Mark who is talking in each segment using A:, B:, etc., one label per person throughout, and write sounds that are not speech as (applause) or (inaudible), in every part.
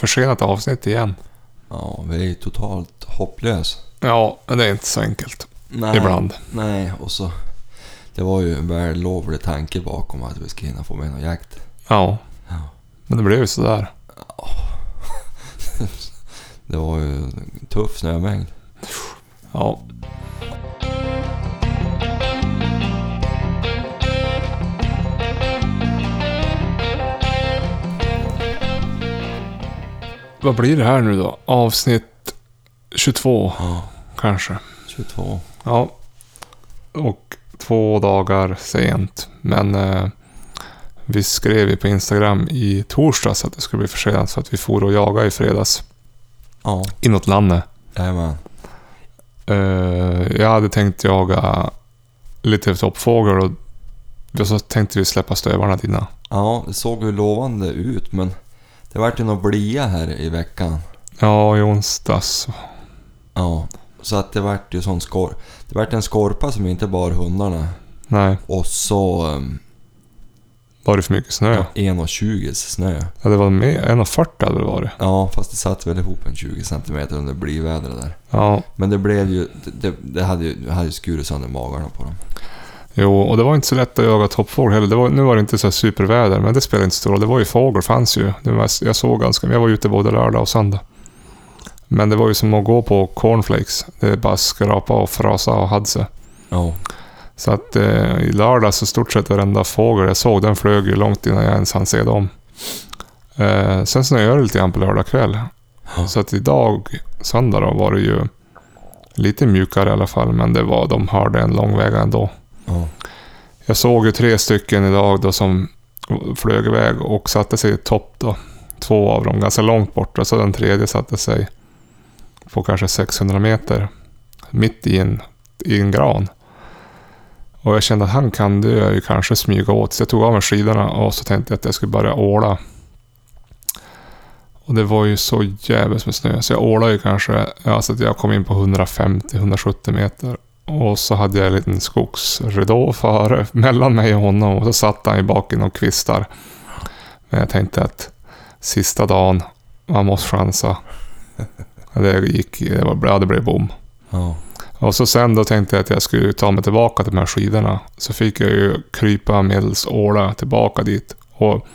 A: försenat avsnitt igen.
B: Ja, vi är totalt hopplös.
A: Ja, men det är inte så enkelt.
B: Nej,
A: Ibland.
B: Nej, och så... Det var ju en vällovlig tanke bakom att vi ska hinna få med någon jakt.
A: Ja,
B: Ja.
A: men det blev ju sådär. (laughs)
B: Det var ju en tuff snömängd.
A: Ja. Vad blir det här nu då? Avsnitt 22
B: Ja,
A: kanske.
B: 22.
A: Ja. Och två dagar sent. Men eh, vi skrev ju på Instagram i torsdags att det skulle bli försenat för att vi for och jagade i fredags
B: Ja,
A: inåt landet.
B: jajamän.
A: Eh, jag hade tänkt jaga lite toppfågel och så tänkte vi släppa stövarna dina.
B: Ja, det såg ju lovande ut men det vart ju något blia här i veckan.
A: Ja, i onsdags.
B: Ja, så att det vart ju sån skor... Det vart en skorpa som inte bar hundarna.
A: Nej,
B: Och så um,
A: var det för mycket snö?
B: ja. 1,20 snö.
A: Ja, det var mer. 1,40 hade det varit.
B: Ja, fast det satt väl ihop en 20 cm under blivädret där.
A: Ja,
B: Men det blev ju... Det, det hade ju, hade ju skurit sönder magarna på dem.
A: Jo, och det var inte så lätt att jaga toppfågel heller. Var, nu var det inte så superväder, men det spelade inte så stor roll. Det var ju fågel fanns ju. Var, jag såg ganska Jag var ute både lördag och söndag. Men det var ju som att gå på cornflakes. Det är bara skrapa och frasa och hade sig.
B: Ja.
A: Så att eh, i lördag så stort sett varenda fågel jag såg, den flög ju långt innan jag ens hann se dem. Eh, sen snöade det lite grann på lördag kväll.
B: Ja.
A: Så att idag, söndag då, var det ju lite mjukare i alla fall. Men det var, de hörde en lång väg ändå.
B: Ja.
A: Jag såg ju tre stycken idag då som flög iväg och satte sig i topp då. Två av dem ganska långt bort och så den tredje satte sig på kanske 600 meter. Mitt i en, i en gran. Och jag kände att han kan dö ju kanske smyga åt. Så jag tog av mig skidorna och så tänkte jag att jag skulle börja åla. Och det var ju så jävligt med snö. Så jag ålade ju kanske, alltså att jag kom in på 150-170 meter. Och så hade jag en liten skogsridå före, (laughs) mellan mig och honom. Och så satt han i baken och kvistar. Men jag tänkte att sista dagen, man måste chansa. (laughs) Det gick, det var det blev bom.
B: Ja.
A: Och så sen då tänkte jag att jag skulle ta mig tillbaka till de här skidorna. Så fick jag ju krypa medels åla tillbaka dit. Och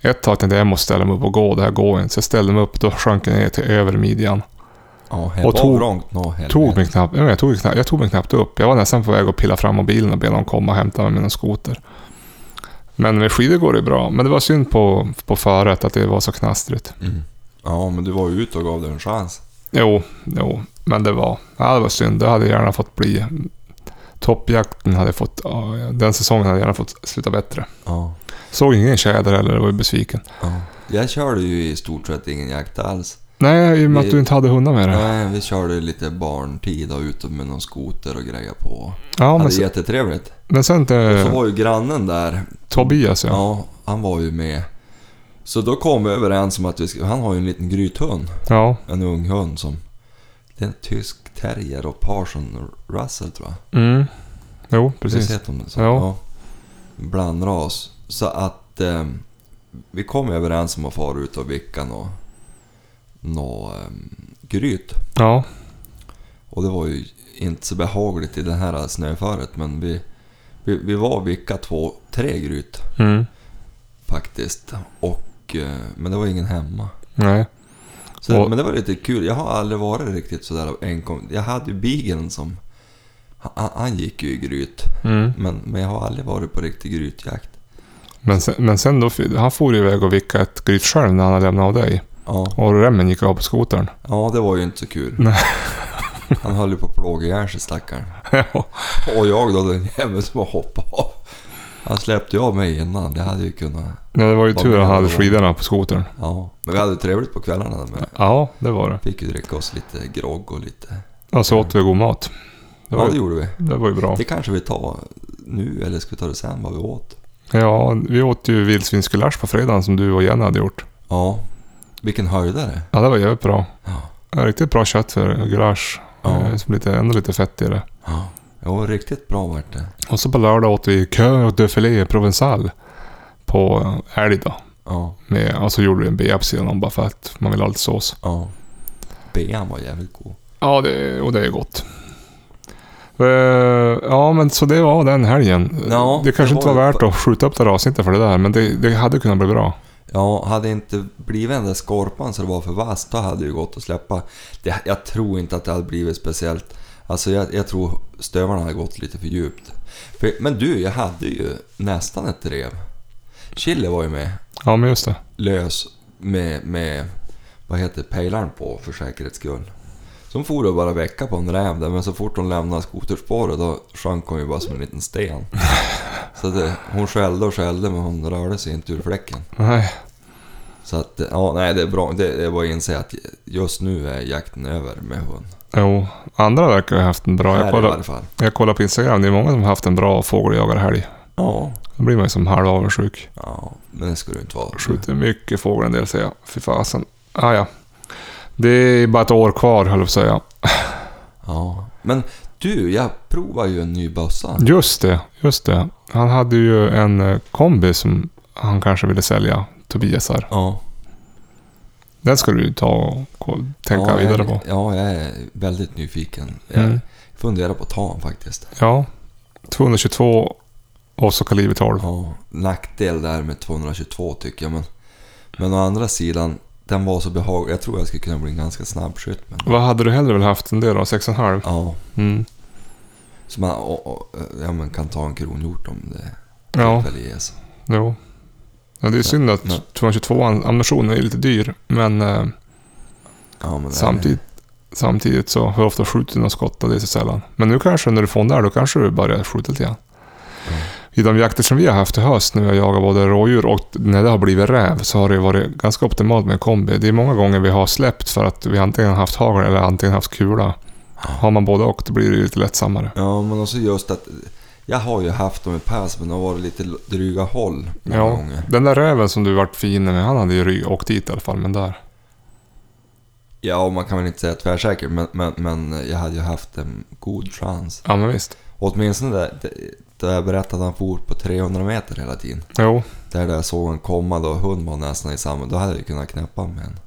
A: ett tag tänkte jag jag måste ställa mig upp och gå, det här går inte. Så jag ställde mig upp, då sjönk jag ner till över midjan.
B: Här
A: Och tog-
B: nå helvete.
A: Tog mig knappt, jag, tog, jag tog mig knappt upp. Jag var nästan på väg att pilla fram mobilen och be någon komma och hämta mig med någon skoter. Men med skidor går det bra. Men det var synd på, på föret att det var så knastrigt.
B: Mm. Ja, men du var ju ute och gav det en chans.
A: Jo, jo, men det var, ja, det var synd. Det hade gärna fått bli... Toppjakten hade fått... Den säsongen hade gärna fått sluta bättre.
B: Ja.
A: Såg ingen tjäder heller, jag var besviken.
B: ja. Jag körde ju i stort sett ingen jakt alls.
A: Nej, i och med
B: Vi-
A: att du inte hade hundar med dig.
B: Nej, vi körde lite barntid och ute med någon skoter och grejer på.
A: Ja, men,
B: hade
A: sen,
B: jättetrevligt.
A: men sen
B: Så
A: till
B: var ju grannen där.
A: Tobias ja.
B: Ja, han var ju med. Så då kom vi överens om att vi ska, han har ju en liten grythund.
A: Ja.
B: En ung hund som... Det är en tysk terrier och Parson Russell tror jag.
A: Mm. Jo,
B: Har
A: precis.
B: sett om det? Så,
A: Ja.
B: Blandras. Så att eh, vi kom överens om att fara ut och vicka nå, nå eh, gryt.
A: Ja.
B: Och det var ju inte så behagligt i det här snöföret men vi, vi, vi var och vicka två, tre gryt
A: Mm.
B: faktiskt. Och, eh, men det var ingen hemma.
A: Nej.
B: Så,
A: Och-
B: Men det var lite kul. Jag har aldrig varit riktigt sådär enkom... Jag hade ju bigen som... Han, han gick ju i gryt.
A: Mm.
B: Men, men jag har aldrig varit på riktig grytjakt.
A: Men sen, men sen då, han for iväg och vickade ett gryt själv när han hade lämnat av dig.
B: Ja,
A: Och remmen gick av på skotern.
B: ja det var ju inte så kul.
A: Nej. (laughs)
B: Han höll ju på att plåga ihjäl sig stackaren. (laughs)
A: ja.
B: Och jag då, den jäveln som hoppat av. Han släppte ju av mig innan. Det hade ju kunnat...
A: Nej, det var ju tur att han hade skidorna på skotern.
B: Ja. Men vi hade trevligt på kvällarna. Men
A: Ja, det var det.
B: fick ju dricka oss lite grogg och lite...
A: Och så åt vi god mat. Det
B: Ja, det gjorde vi.
A: det var ju bra.
B: Det kanske vi tar nu, eller ska vi ta det sen vad vi åt?
A: Ja, vi åt ju vildsvinsgulasch på fredagen som du och Jenny hade gjort.
B: Ja. Vilken höjdare.
A: Ja, det var jävligt bra.
B: Ja.
A: Riktigt bra kött för gulasch.
B: Ja.
A: Eh, Som lite, ändå lite fett i det.
B: Ja. Jo, riktigt bra vart det.
A: Och så på lördag åt vi kö de filet provençal på älg då.
B: Ja,
A: Med, och så gjorde du en B på sidan om bara för att man vill ha lite sås.
B: ja. Bean var jävligt god.
A: Ja, det, och det är gott. Eh, ja, men så det var den helgen.
B: Ja,
A: det kanske
B: det
A: inte
B: var
A: var
B: ju
A: värt att skjuta upp det här avsnittet för det där, men det, det hade kunnat bli bra.
B: Ja, hade inte blivit den där skorpan så det var för vass, då hade det ju gått att släppa. Det, jag tror inte att det hade blivit speciellt. Alltså jag, jag tror stövarna hade gått lite för djupt. För, men du, jag hade ju nästan ett drev. Chille var ju med,
A: Ja, men just det.
B: lös, med, med vad heter pejlaren på för säkerhets skull. Hon for och bara väcka på en räv där, men så fort hon lämnade skoterspåret då sjönk hon ju bara som en liten sten. (laughs) Så det, hon skällde och skällde men hon rörde sig inte ur fläcken.
A: Nej.
B: Så att, ja, nej det är bra. Det är bara att inse att just nu är jakten över med hund.
A: Jo, andra verkar ha haft en bra... Jag
B: i
A: kollar, jag kollar på Instagram, det är många som har haft en bra fågeljagarhelg.
B: Ja.
A: Då blir man ju som halv avundsjuk.
B: Ja, men det ska du inte vara.
A: Skjuter mycket fågel en del säger jag. Fy fasen. Ah, ja. Det är bara ett år kvar höll jag på att säga.
B: Ja. Men du, jag provar ju en ny bössa.
A: Just det, just det. Han hade ju en eh, kombi som han kanske ville sälja, Tobias här.
B: Ja.
A: Den ska du ta och tänka
B: ja,
A: vidare på.
B: Ja, jag är väldigt nyfiken. Jag
A: Mm.
B: funderar på att ta den faktiskt.
A: Ja. 222 och så kaliber 12.
B: Ja, nackdel där med 222 tycker jag, men... Men å andra sidan, den var så behaglig. Jag tror jag skulle kunna bli en ganska snabb skytt. Men,
A: Vad hade du hellre väl haft än det då? 6,5?
B: ja,
A: Mm.
B: så man och, och, ja, man kan ta en kronhjort om det
A: Ja,
B: tillfälle ges.
A: jo. Ja, det är synd att
B: Men-
A: 222 ammunitionen är lite dyr. Men eh,
B: Ja, men det är-
A: samtidigt, samtidigt så hur ofta skjuter du någon skott det är så sällan. Men nu kanske när du får den där, då kanske du börjar skjuta lite grann. I de jakter som vi har haft i höst, när vi har jagat både rådjur och när det har blivit räv, så har det varit ganska optimalt med kombi. Det är många gånger vi har släppt för att vi antingen har haft hagel eller antingen haft kula. Har man både och, då blir det lite lättsammare.
B: Ja, men också just att jag har ju haft dem i pass, men det har varit lite dryga håll
A: Ja,
B: gånger.
A: den där räven som du vart fin med, han hade ju åkt dit i alla fall, men där.
B: Ja, man kan väl inte säga tvärsäkert, men, men, men jag hade ju haft en god chans.
A: Ja, men visst.
B: Åtminstone där, där jag berättade att han for på 300 meter hela tiden.
A: Jo,
B: Där, jag såg en komma då hund var nästan i samma, då hade jag kunnat knäppa med en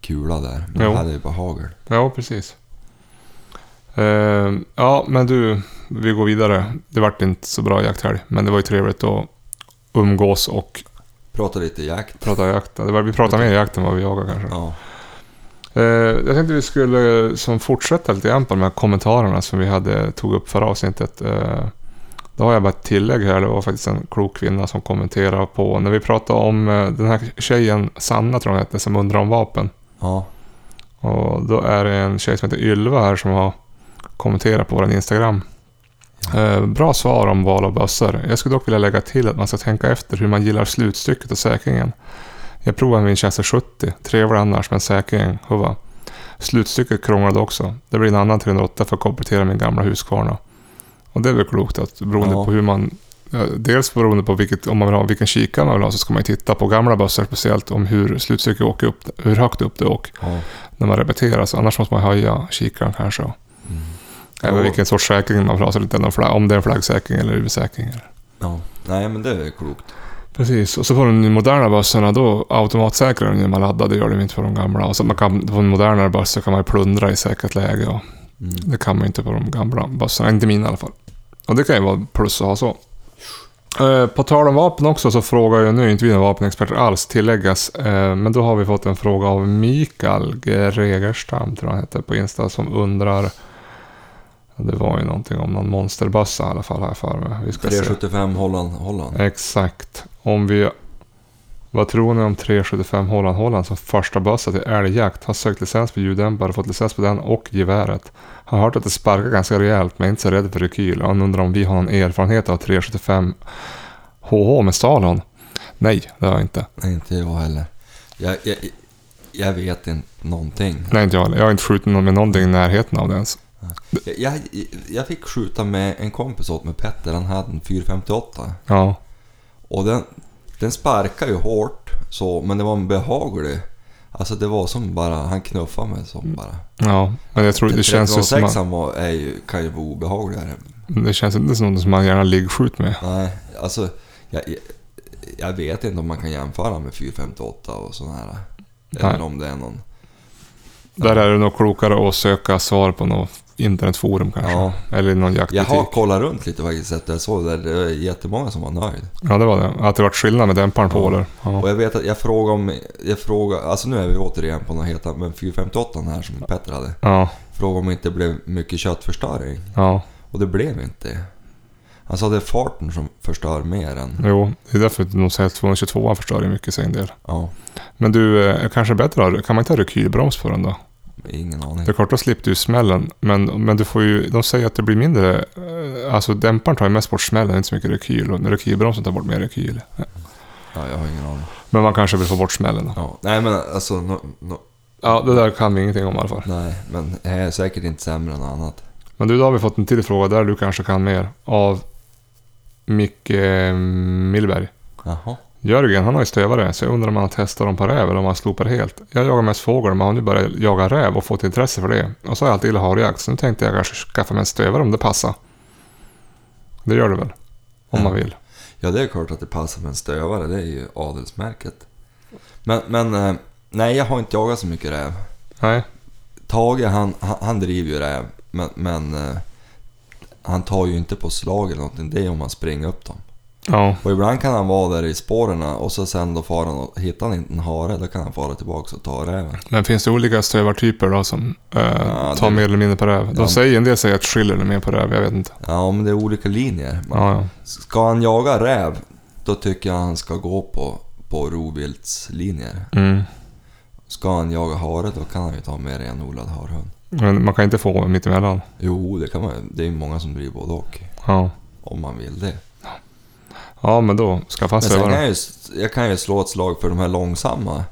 B: kula där. Men
A: Jo.
B: då hade jag ju bara hagel.
A: ja precis. Eh, ja, men du, vi går vidare. Det vart inte så bra jakthelg, men det var ju trevligt att umgås och
B: Prata lite jakt.
A: prata jakt. Det var, vi pratade mer jakt än vad vi jagar kanske.
B: Ja.
A: Eh, jag tänkte vi skulle som fortsätta lite grann på de här kommentarerna som vi hade tog upp förra avsnittet. Eh, då har jag bara ett tillägg här. Det var faktiskt en klok kvinna som kommenterade på när vi pratade om eh, den här tjejen, Sanna tror jag hette, som undrar om vapen.
B: Ja.
A: Och då är det en tjej som heter Ylva här som har kommenterat på vår Instagram. Eh, bra svar om val av bössor. Jag skulle dock vilja lägga till att man ska tänka efter hur man gillar slutstycket och säkringen. Jag provade en Winchester 70. Trevlig annars, men säkringen, huva. Slutstycket krånglade också. Det blir en annan 308 för att komplettera min gamla Husqvarna. Och det är väl klokt att beroende
B: Ja.
A: på hur man... Dels beroende på vilket, om man vill ha, vilken kikare man vill ha så ska man titta på gamla bössor speciellt om hur slutstycket åker upp, hur högt upp det åker
B: ja.
A: när man repeterar. Så annars måste man höja kikaren kanske.
B: Mm.
A: Även
B: Ja.
A: vilken sorts säkring man vill ha. Så det är om det är en flaggsäkring eller UV-säkring.
B: ja. Nej, men det är klokt.
A: Precis, och så på de moderna bössorna då automatsäkrar den när man laddar. Det gör de inte på de gamla. Och så man kan, på en modernare bössa kan man plundra i säkert läge. Och
B: Mm.
A: det kan man inte på de gamla bössorna. Inte mina i alla fall. Och det kan ju vara plus att ha så. Eh, På tal om vapen också så frågar jag, nu är inte vi några vapenexperter alls tilläggas, eh, men då har vi fått en fråga av Mikael Gregerstam, tror jag han heter, på Insta, som undrar det var ju någonting om någon monsterbössa i alla fall här för mig. Vi ska se.
B: 375 Holland, Holland.
A: Exakt. Om vi... Vad tror ni om 375 Holland Holland som första bössa till älgjakt? Har sökt licens på ljuddämpare, fått licens på den och geväret. Har hört att det sparkar ganska rejält men är inte så rädd för rekyl. Han undrar om vi har någon erfarenhet av 375 HH med Stalon? Nej, det har jag inte.
B: Nej, inte jag heller. Jag, jag, jag vet inte någonting.
A: Nej, inte jag heller. Jag har inte skjutit någon med någonting i närheten av det ens.
B: Jag, jag, jag fick skjuta med en kompis åt mig, Petter, han hade en 458.
A: Ja,
B: Och den, den sparkade ju hårt så, men det var en behaglig. Alltså det var som bara, han knuffade mig som bara.
A: ja. Men jag tror det känns ju som att,
B: 306 var, är ju, kan ju vara obehagligare.
A: Det känns inte som något som man gärna liggskjut med.
B: Nej, alltså jag, jag, jag vet inte om man kan jämföra med 458 och sådana här.
A: Nej.
B: Eller om det är någon...
A: Där är det nog klokare att söka svar på något internetforum kanske.
B: Ja.
A: Eller någon
B: Jag
A: jaktbutik.
B: har kollat runt lite faktiskt, det. Jag såg det. Det är jättemånga som var nöjd.
A: Ja, det var det. Att det var skillnad med dämparen på
B: Ja.
A: eller?
B: Och
A: Ja.
B: jag vet att jag frågade om... Jag frågade, alltså nu är vi återigen på något helt annat, men 458 här som Petter hade.
A: Ja.
B: Frågade om det inte blev mycket köttförstöring.
A: ja.
B: Och det blev inte. Han sa det är farten som förstör mer än...
A: Jo, det är därför de säger att 222 förstör mycket sin del.
B: Ja,
A: Men du, eh, kanske bättre att- kan man inte ha rekylbroms på den då?
B: Ingen aning.
A: Det är klart, då slipper du smällen. Men, men du får ju, de säger att det blir mindre... eh, Alltså dämparen tar ju mest bort smällen, inte så mycket rekyl. Och rekylbromsen tar bort mer rekyl.
B: Ja, jag har ingen aning.
A: Men man kanske vill få bort smällen.
B: Ja, nej men alltså... No, no,
A: Ja, det där kan vi ingenting om i alla fall.
B: nej, men det är säkert inte sämre än något annat.
A: Men du, då har vi fått en till fråga där du kanske kan mer. Av Micke Millberg.
B: Jaha.
A: Jörgen, han har ju stövare, så jag undrar om han testar dem på räv eller om han slopar helt. Jag jagar mest fågel, men har nu börjat jaga räv och fått intresse för det. Och så har jag alltid gillat harjakt, så nu tänkte jag kanske skaffa mig en stövare om det passar. Det gör det väl? Om man vill.
B: Ja, det är klart att det passar med en stövare. Det är ju adelsmärket. Men, men eh, nej, jag har inte jagat så mycket räv.
A: Nej,
B: Tage, han, han, han driver ju räv, men, men eh, han tar ju inte på slag eller någonting. Det är om man springer upp dem.
A: Ja.
B: Och ibland kan han vara där i spåren och så sen då far han och hittar han inte en hare, då kan han fara tillbaka och ta räven.
A: Men finns det olika stövartyper då som eh,
B: Ja,
A: tar
B: det-
A: mer eller mindre på räv? De
B: Ja.
A: säger, en del säger att skiller är mer på räv, jag vet inte.
B: Ja, men det är olika linjer. Man,
A: Ja, ja.
B: Ska han jaga räv, då tycker jag han ska gå på, på rovviltslinjer.
A: Mm.
B: Ska han jaga hare, då kan han ju ta med renodlad harhund.
A: Men man kan inte få mittemellan.
B: Jo, det kan man Det är många som driver både och.
A: Ja.
B: Om man vill det.
A: Ja, men då skaffa
B: sen kan jag, ju, jag kan ju slå ett slag för de här långsamma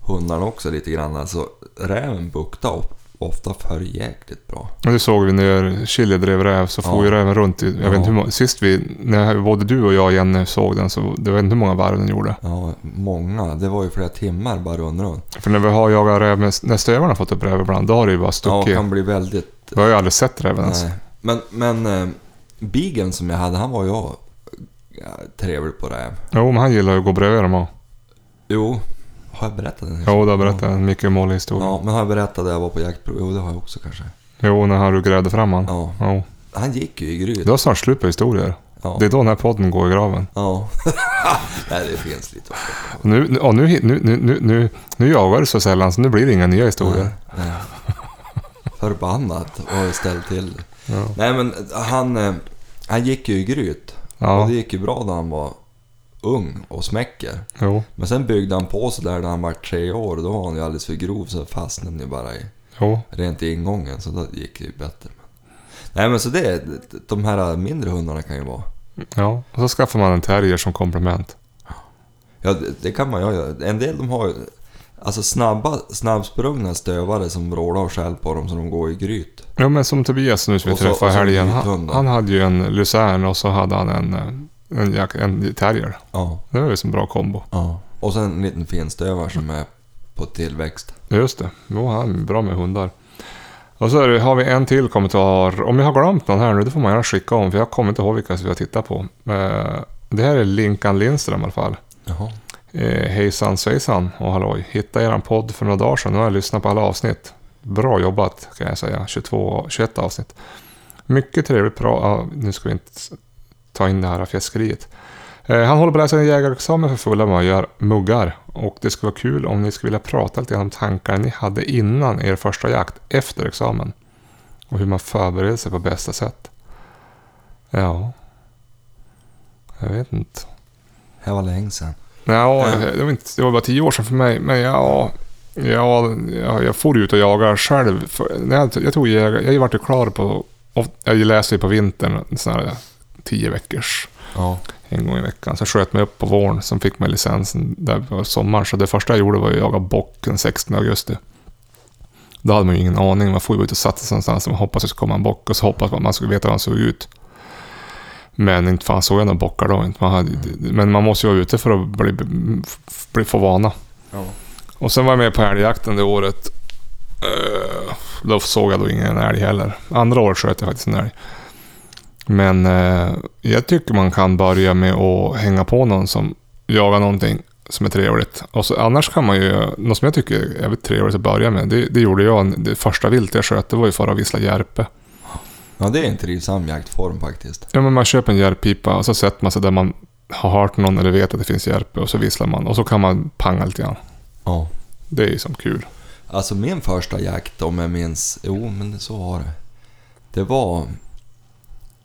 B: hundarna också lite grann. Alltså, räven buktar of- ofta för jäkligt bra.
A: Och Det såg vi när Chile drev räv, så
B: Ja.
A: får ju räven runt. Jag
B: Ja.
A: vet inte hur många, sist vi, när både du och jag och Jenny såg den, så det var inte hur många varv den gjorde.
B: Ja, många. Det var ju flera timmar bara runt runt.
A: För när vi har jagat räv, med, när stövarna har fått upp räv ibland, då har det ju bara
B: Ja,
A: stuckit.
B: kan bli väldigt...
A: Vi har ju aldrig sett räven ens.
B: Men, men eh, Bigen som jag hade, han var ju ja, trevlig på räv.
A: Jo, men han gillar ju att gå bredvid dem också.
B: Jo, har jag berättat den?
A: Jo, det har berättat en mycket målig historia.
B: Ja, men har jag berättat att jag var på jaktprov? Jo, det har jag också kanske.
A: Jo, när han du grävde fram han.
B: Ja,
A: Jo.
B: han gick ju i gryt.
A: Det var snart slut på historier.
B: Ja.
A: Det är då den här podden går i graven.
B: Ja. (laughs) Nej, det finns lite.
A: Och nu, nu, ja, nu, nu, nu, nu, nu, nu jagar du så sällan, så nu blir det inga nya historier.
B: Nej, nej. Förbannat och har ställt till det.
A: Ja.
B: Nej men han, eh, han gick ju i gryt. Och
A: Ja,
B: det gick ju bra när han var ung och smäcker.
A: jo,
B: Men sen byggde han på sig där när han var tre år. Då var han ju alldeles för grov så fastnade han ju bara i,
A: jo.
B: rent i ingången. Så då gick det ju bättre. Nej men så det, de här mindre hundarna kan ju vara.
A: Ja, och så skaffar man en terrier som komplement.
B: Ja det, det kan man ju göra. En del de har ju alltså snabba, snabbsprungna stövare som vrålar och skäll på dem så de går i gryt.
A: Ja, men som Tobias nu som vi
B: Och så-
A: träffade
B: så
A: helgen. Han, han hade ju en lucern och så hade han en, eh, en, jack- en terrier.
B: Ja.
A: Det var ju en bra kombo.
B: ja. Och sen en liten finstövare som är på tillväxt.
A: Just det. Jo, han är bra med hundar. Och så har vi en till kommentar. Om jag har glömt någon här nu, då får man gärna skicka om. För jag kommer inte ihåg vilka vi har tittat på. Eh, Det här är Linkan Lindström i alla fall.
B: Jaha.
A: Eh, hejsan svejsan och halloj. Hittade eran podd för några dagar sedan. Nu har jag lyssnat på alla avsnitt. Bra jobbat kan jag säga. 22, 21 avsnitt. Mycket trevligt. Bra. Ah, nu ska vi inte ta in det här fjäskeriet. Eh, han håller på att läsa en jägarexamen för fulla med gör muggar. Och det skulle vara kul om ni skulle vilja prata lite om tankar ni hade innan er första jakt, efter examen. Och hur man förbereder sig på bästa sätt. Ja. Jag vet inte.
B: Det var länge sedan.
A: Ja, det var, inte, det var bara tio år sedan för mig. Men ja, ja, ja jag får ut och jaga själv. Jag, jag jägar, jag ju varit klar på... Jag läser ju på vintern, här tio veckors
B: Ja.
A: en gång i veckan. Så sköt mig upp på våren, som fick mig licensen där på sommaren. Så det första jag gjorde var att jaga bock den 16 augusti. Då hade man ju ingen aning. Man får ju ut och satte sig någonstans och hoppas att det skulle komma en bock. Och så hoppas man att man skulle veta hur han såg ut. Men inte fan såg jag några bockar då. Inte. Man hade, men man måste ju vara ute för att bli, bli, få vana.
B: Ja.
A: Och sen var jag med på älgjakten det året. Eh, Då såg jag då ingen älg heller. Andra året sköt jag faktiskt en älg. Men eh, jag tycker man kan börja med att hänga på någon som jaga någonting som är trevligt. Och så, annars kan man ju, något som jag tycker är jävligt trevligt att börja med, det, det gjorde jag, det första vilt jag sköt, det var ju för att vissla järpe.
B: Ja, det är en trivsam jaktform faktiskt.
A: Ja, men man köper en järppipa och så sätter man sig där man har hört någon eller vet att det finns järpe och så visslar man och så kan man panga lite grann.
B: Ja.
A: Det är ju som kul.
B: Alltså min första jakt, om jag minns, jo men så var det. Det var,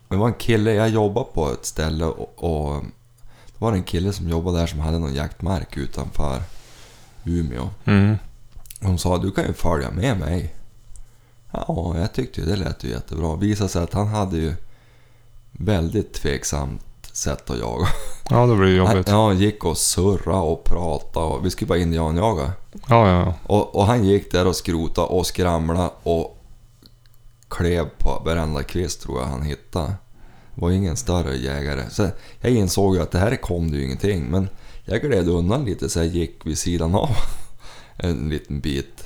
B: det var en kille, jag jobbade på ett ställe och, och det var en kille som jobbade där som hade någon jaktmark utanför Umeå.
A: Mm.
B: Hon sa du kan ju följa med mig. Ja, jag tyckte ju det lät ju jättebra. Visade sig att han hade ju väldigt tveksamt sätt att jaga.
A: Ja, det blir
B: Han,
A: jobbigt.
B: ja, han gick och surra och prata och vi skulle bara indianjaga.
A: Ja, ja, ja.
B: Och, och han gick där och skrota och skramla och klev på varenda kvist tror jag han hittade. Var ingen större jägare. Så jag insåg ju att det här kom det ju ingenting. Men jag gled undan lite så jag gick vid sidan av (laughs) en liten bit.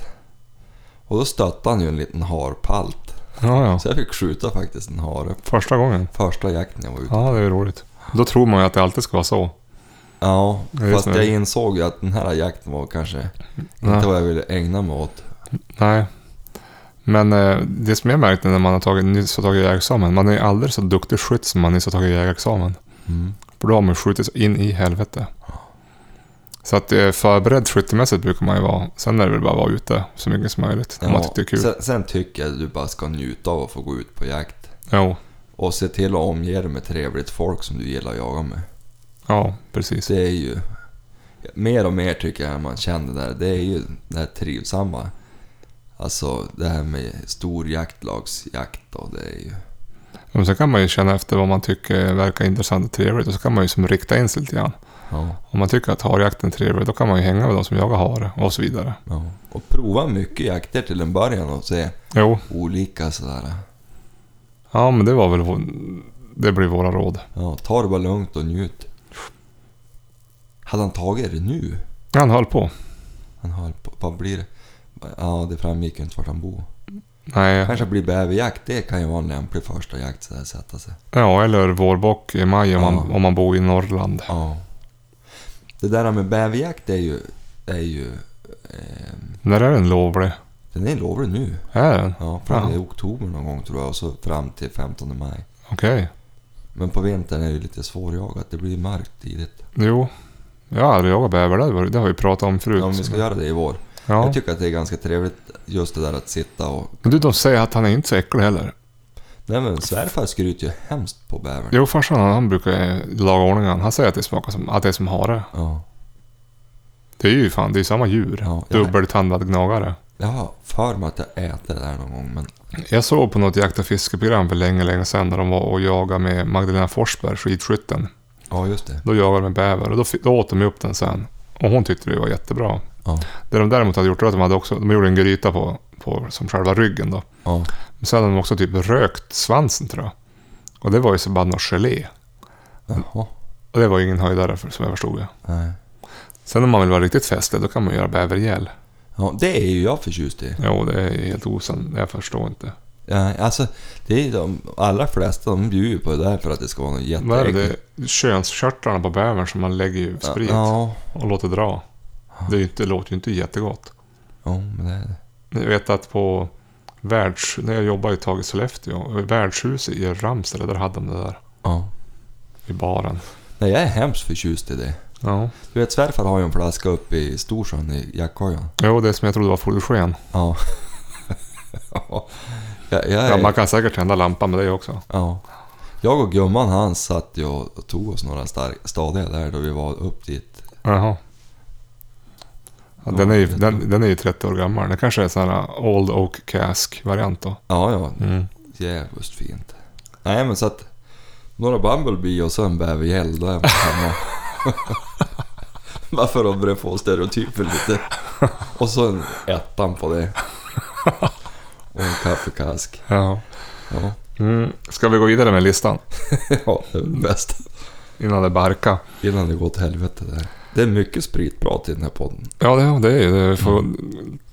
B: Och då stötte han ju en liten harpalt.
A: ja, ja.
B: Så jag fick skjuta faktiskt en hare.
A: Första gången.
B: Första jakten jag var ute.
A: Ja, det är ju roligt. Då tror man ju att det alltid ska vara så.
B: Ja, fast jag insåg ju att den här jakten var kanske
A: Nej.
B: inte vad jag ville ägna mig åt.
A: Nej. Men eh, det som jag märkte när man har tagit, nyss har tagit jägarexamen, man är aldrig så duktig skytt som man nyss har tagit jägarexamen.
B: Mm.
A: För då har man skjutit in i helvete. Så att eh, förberedd skyttemässigt brukar man ju vara. Sen är det väl bara att vara ute så mycket som möjligt. Om man tycker det är kul.
B: Sen, sen tycker jag att du bara ska njuta av att få gå ut på jakt.
A: Jo,
B: Och se till att omge dig med trevligt folk som du gillar att jaga med.
A: ja precis.
B: Det är ju... Mer och mer tycker jag man känner där, det är ju det här trivsamma. Alltså det här med stor jaktlagsjakt och det är ju...
A: Men sen kan man ju känna efter vad man tycker verkar intressant och trevligt. Och så kan man ju som rikta in sig lite grann.
B: Ja,
A: Om man tycker att harjakten är trevlig, då kan man ju hänga med de som jagar hare och så vidare.
B: ja. Och prova mycket jakter till en början och se
A: Jo,
B: olika sådär.
A: ja men det var väl det blir våra råd.
B: Ja, ta det bara lugnt och njut. Hade han tagit det nu?
A: Han höll på.
B: Han höll på, vad blir det? Ja, det framgick ju inte vart han bor.
A: Nej,
B: Kanske blir bäverjakt, det kan ju vara en lämplig första jakt så där sätta sig.
A: ja eller vårbock i maj om,
B: Ja.
A: man, om man bor i Norrland.
B: Ja. Det där med bäverjakt är ju... Är ju ehm,
A: När är den lovlig?
B: den är lovlig nu.
A: Är den?
B: Ja, fram
A: Jaha.
B: i oktober någon gång tror jag och så fram till 15 maj.
A: Okej.
B: Men på vintern är det lite svårjagat, det blir mörkt tidigt.
A: Jo. Jag har aldrig jagat bäver, det, det har vi pratat om förut.
B: Ja, om vi ska göra det i vår.
A: Ja.
B: Jag tycker att det är ganska trevligt just det där att sitta och...
A: Men du, de säger att han är inte så äcklig heller.
B: Nej men svärfar skryter ju hemskt på bävern.
A: Jo, farsan han, brukar laga ordning han. Säger att det smakar som, att det är som hare.
B: Ja.
A: Det är ju fan, det är samma djur.
B: Ja.
A: Dubbeltandad gnagare.
B: Jag har för mig att jag äter det där någon gång men...
A: Jag såg på något jakt och fiskeprogram för länge, länge sedan när de var och jagade med Magdalena Forsberg, skidskytten.
B: Ja just det.
A: Då jagade de med bäver och då, fi- då åt de upp den sen. Och hon tyckte det var jättebra.
B: Ja.
A: Det de däremot hade gjort var att de hade också, de gjorde en gryta på, på som själva ryggen då.
B: Ja.
A: Men sen hade de också typ rökt svansen tror jag. Och det var ju så bara något gelé.
B: Jaha.
A: Och det var ju ingen höjdare för, som jag förstod det.
B: Nej.
A: Sen om man vill vara riktigt festlig, då kan man göra bävergäll.
B: Ja, det är ju jag förtjust i.
A: Jo, det är helt osann. Jag förstår inte.
B: Ja, alltså, det är de allra flesta de bjuder ju på det där för att det ska vara något
A: Vad är
B: jätteäckligt.
A: det? Könskörtlarna på bävern som man lägger i sprit
B: Ja,
A: och låter dra. Det, är inte, det låter ju inte jättegott.
B: ja, men det är det.
A: Jag vet att på världs... När jag jobbade ett tag i Sollefteå, värdshuset i Ramsele, där hade de det där.
B: Ja.
A: I baren.
B: Nej, jag är hemskt förtjust i det.
A: Ja.
B: Du vet, svärfar har ju en flaska uppe i Storsjön i jackkojan.
A: Jo, det som jag trodde var fotogen.
B: Ja. (laughs) ja. Jag, jag, är,
A: Ja, man kan säkert tända lampan med det också.
B: ja. Jag och gumman han satt ju och tog oss några stark, stadiga där då vi var upp dit.
A: Jaha. Ja, den, är ju, den, den är ju 30 år gammal. Det kanske är en sån här Old Oak Cask-variant då.
B: Ja, ja.
A: Mm.
B: Jävligt fint. Nej, men så att... Några Bumblebee och så en bävergäll, då är man hemma. (laughs) Bara för att börja få stereotyper lite. Och så en ettan på det. Och en kaffekask.
A: Ja.
B: Ja,
A: Mm. Ska vi gå vidare med listan? (laughs)
B: ja det är bäst.
A: Innan det barkar.
B: Innan det går till helvete där. Det är mycket spritprat i den här podden.
A: Ja, det, det är det. Vi får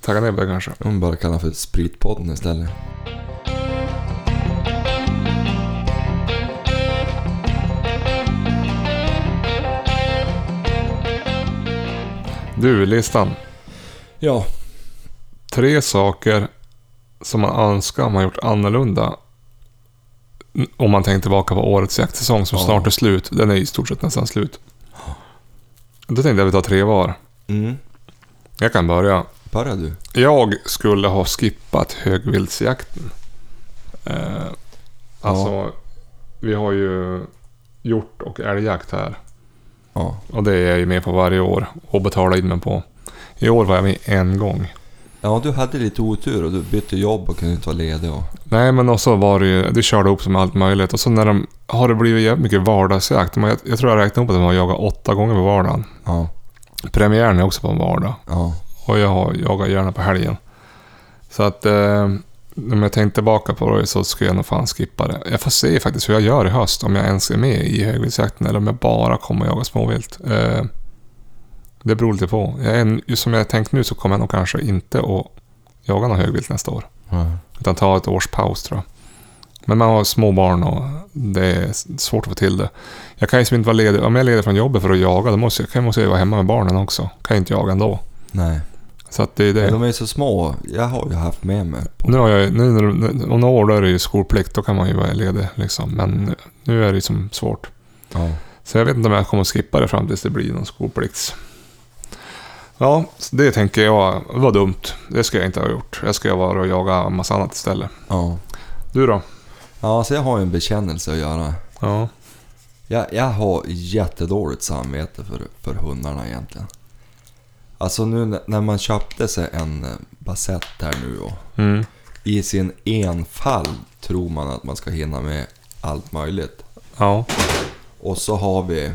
A: tagga ner på det kanske.
B: Man bara kallar för spritpodden istället.
A: Du, listan.
B: Ja.
A: Tre saker som man önskar man gjort annorlunda. Om man tänker tillbaka på årets jaktsäsong som
B: Ja.
A: snart är slut. Den är i stort sett nästan slut. Då tänkte jag vi tar tre var.
B: Mm.
A: Jag kan börja.
B: Börja du.
A: Jag skulle ha skippat högviltsjakten. Eh, alltså, vi har ju hjort och älgjakt här.
B: Ja.
A: Och det är jag ju med på varje år och betalar in mig på. I år var jag med en gång.
B: Ja, du hade lite otur och du bytte jobb och kunde inte vara ledig och...
A: Nej, men också var det ju, det körde upp som allt möjligt. Och så när de, har det blivit jävligt mycket vardagsjakt. Jag, jag tror jag räknade upp att de har jagat åtta gånger på vardagen.
B: Ja.
A: Premiären är också på en vardag.
B: Ja.
A: Och jag har jagat gärna på helgen. Så att, eh, om jag tänkte tillbaka på det så skulle jag nog fan skippa det. Jag får se faktiskt hur jag gör i höst. Om jag ens är med i högviltsjakten eller om jag bara kommer att jaga småvilt. Eh, det beror lite på. Jag är, som jag har tänkt nu så kommer jag nog kanske inte att jaga någon högvilt nästa år.
B: ja.
A: Utan ta ett års paus tror jag. Men man har små barn och det är svårt att få till det. Jag kan ju inte vara ledig. Om jag är ledig från jobbet för att jaga, då måste jag, måste jag vara hemma med barnen också. Kan jag inte jaga ändå.
B: Nej.
A: Så att det är det.
B: De är så små. Jag har ju haft med mig på...
A: Nu har jag nu, om några år då är det ju skolplikt, då kan man ju vara ledig liksom. Men nu- är det ju som svårt.
B: Ja.
A: Så jag vet inte om jag kommer att skippa det fram tills det blir någon skolplikt. Ja, det tänker jag var dumt. Det ska jag inte ha gjort. Jag ska vara och jaga en massa annat istället.
B: Ja.
A: Du då?
B: Ja, så jag har ju en bekännelse att göra.
A: Ja.
B: Jag, jag har jättedåligt samvete för, för hundarna egentligen. Alltså nu när- man köpte sig en eh, basett här nu och
A: Mm.
B: i sin enfald tror man att man ska hinna med allt möjligt.
A: Ja.
B: Och så har vi,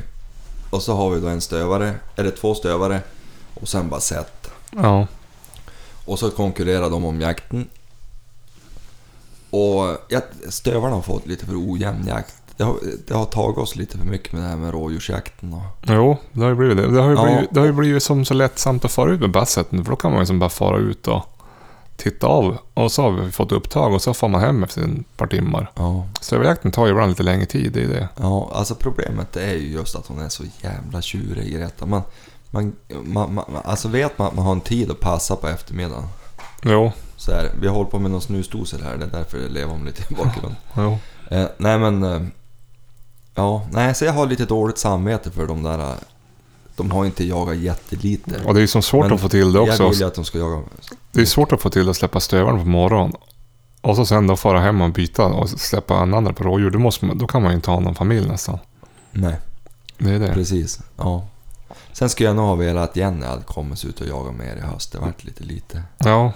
B: och så har vi då en stövare, eller två stövare och sen basett.
A: Ja.
B: Och så konkurrerar de om jakten. Och stövarna har fått lite för ojämn jakt. Det har, det har tagit oss lite för mycket med det här med rådjursjakten. Och,
A: Jo, det har ju blivit det. Det har ju
B: Ja.
A: blivit, det har ju blivit som så lättsamt att fara ut med bassetten. För då kan man ju som bara fara ut och titta av. Och så har vi fått upptag och så får man hem efter ett par timmar.
B: ja,
A: Stövarjakten tar ju ibland lite längre tid, det är det.
B: ja, alltså problemet är ju just att hon är så jävla tjurig Greta. Man, man, man, man, alltså vet man att man har en tid att passa på eftermiddagen.
A: Jo,
B: Så här, vi håller på med någon snusdosor här, det är därför det lever om lite i bakgrunden. (laughs)
A: jo.
B: Eh, nej men... Eh, ja, nej så jag har lite dåligt samvete för de där... eh, De har inte jagat jättelite.
A: Och det är ju som svårt
B: Men
A: att få till det också.
B: Jag vill att de ska jaga...
A: Det är svårt att få till att släppa stövarna på morgonen. Och så sen då fara hem och byta och släppa en andra på rådjur. Då, måste då kan man ju inte ha någon familj nästan.
B: Nej,
A: Det är det.
B: precis. Ja. Sen skulle jag nog ha velat att Jenny hade kommit ut och jaga mer i höst. Det vart lite lite.
A: Ja,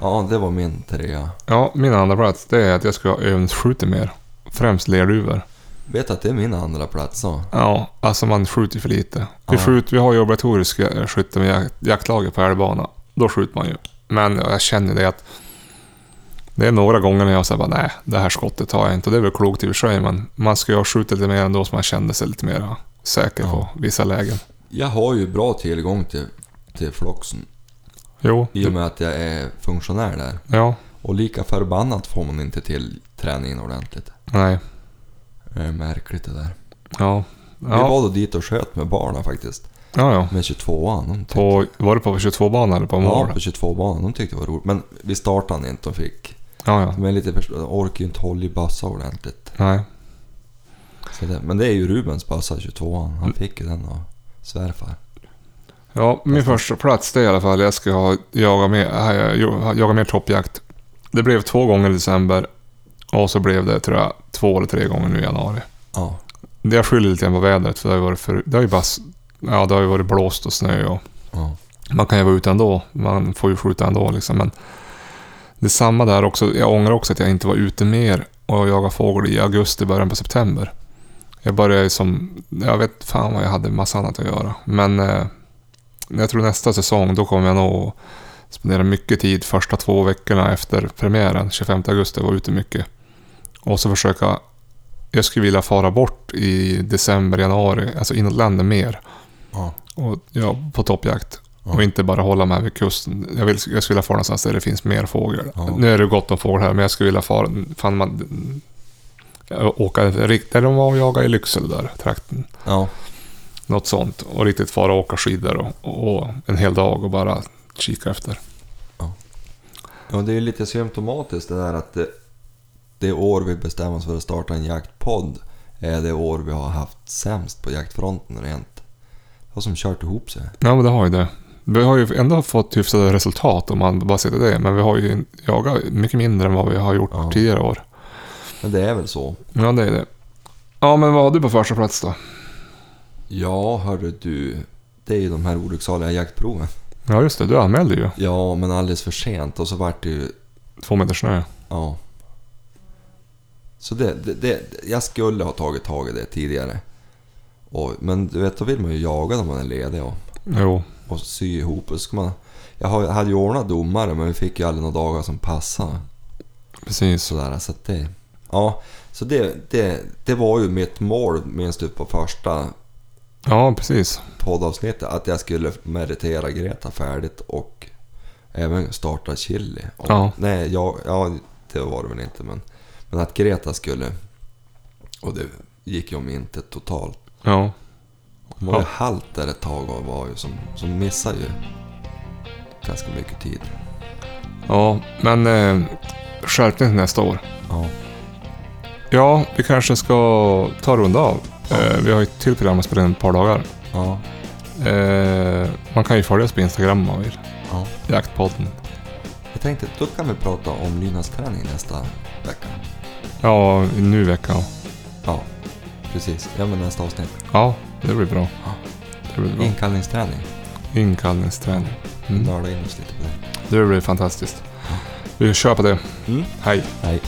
B: Ja, det var min trea.
A: ja, min andra plats det är att jag ska ha övningsskjutit mer. Främst lerduvor.
B: Vet att det är min andra plats så.
A: Ja, alltså man skjuter för lite. Vi,
B: Ja.
A: skjuter, vi har ju obligatorisk skytte med jak- jaktlaget på älgbana. Då skjuter man ju. Men jag känner det att det är några gånger när jag säger nej, det här skottet tar jag inte. Och det är väl klokt i och för sig, men man ska ju ha skjutit lite mer ändå så man kände sig lite mer säker
B: Ja.
A: på vissa lägen.
B: Jag har ju bra tillgång till, till floxen.
A: Jo,
B: I och med att jag är funktionär där.
A: ja,
B: Och lika förbannat får man inte till träningen ordentligt.
A: nej,
B: Det är märkligt det där.
A: ja.
B: Vi
A: Ja,
B: var då dit och sköt med barnen faktiskt.
A: ja, ja.
B: Med 22an. De tyckte,
A: På, var det på 22-banan eller på mål?
B: ja, på 22-banan. De tyckte det var roligt. Men vi startade inte och fick...
A: Ja, ja.
B: De är lite orkar ju inte hålla i bössa ordentligt.
A: Nej.
B: Det, men det är ju Rubens bössa 22an.
A: Mm.
B: Han fick ju den av svärfar.
A: Ja, min första plats det är i alla fall jag ska ha jaga mer, äh, jaga mer toppjakt. Det blev två gånger i december och så blev det tror jag två eller tre gånger nu i januari.
B: Ja.
A: Det jag skyller lite grann på vädret för det har ju varit, för, det har ju bara, ja, det har ju varit blåst och snö och
B: ja.
A: man kan ju vara ute ändå. Man får ju skjuta ändå liksom. Men det är samma där också. Jag ångrar också att jag inte var ute mer och jagade fågel i augusti, början på september. Jag började som, jag vet fan vad jag hade massa annat att göra. Men eh, jag tror nästa säsong, då kommer jag nog spendera mycket tid första två veckorna efter premiären, 25 augusti, var ute mycket. Och så försöka, jag skulle vilja fara bort i december, januari, alltså inåt landet mer.
B: ja.
A: Och, ja, på toppjakt.
B: Ja.
A: Och inte bara hålla mig vid kusten. Jag, vill, jag skulle vilja fara någonstans där det finns mer fågel.
B: Ja.
A: Nu är det gott om fågel här, men jag skulle vilja fara... Fan, man, åka de var och jaga i Lycksele där, trakten.
B: ja.
A: Något sånt. Och riktigt fara och åka skidor och, och en hel dag och bara kika efter.
B: Ja, det är lite symptomatiskt det där att det, det år vi bestämmer oss för att starta en jaktpodd är det år vi har haft sämst på jaktfronten rent. Det har som kört ihop sig.
A: Ja, men det har ju det. Vi har ju ändå fått hyfsade resultat om man bara ser till det. Men vi har ju jagat mycket mindre än vad vi har gjort
B: Ja.
A: tidigare år.
B: Men det är väl så.
A: Ja, det är det. Ja, men vad har du på första plats då?
B: Ja, hörru du. Det är ju de här olycksaliga jaktproven.
A: Ja, just det. Du anmälde ju.
B: Ja, men alldeles för sent och så vart det ju...
A: Två meter snö.
B: Ja. Så det, det, det, jag skulle ha tagit tag i det tidigare. Och, men du vet, då vill man ju jaga när man är ledig och,
A: Jo.
B: och sy ihop. Och så ska man, jag hade ju ordnat domare men vi fick ju aldrig några dagar som passade.
A: Precis.
B: Sådär, så det... Ja, så det, det, det var ju mitt mål, minns du, på första
A: Ja, precis.
B: poddavsnittet. Att jag skulle meritera Greta färdigt och även starta Chili. Och,
A: Ja.
B: Nej, jag, ja, det var det väl inte. Men, men att Greta skulle... Och det gick ju om inte totalt.
A: Ja.
B: Hon var ju
A: Ja.
B: halt där ett tag och var ju som, som missade ju ganska mycket tid.
A: Ja, men eh, skärpning nästa år.
B: Ja.
A: Ja, vi kanske ska ta runda av. Eh, vi har ju ett till program att spela in ett par dagar.
B: Ja.
A: Eh, man kan ju följa oss på Instagram om man vill.
B: ja.
A: Jaktpodden.
B: Jag tänkte, då kan vi prata om lydnadsträning nästa vecka.
A: Ja, nu i veckan.
B: Ja, precis. Ja, men nästa avsnitt.
A: Ja, det blir bra.
B: Ja.
A: Det blir bra.
B: Inkallningsträning.
A: Inkallningsträning. Mm.
B: Nörda in oss lite på det.
A: Det blir fantastiskt. Vi kör på det.
B: Mm.
A: Hej.
B: Nej.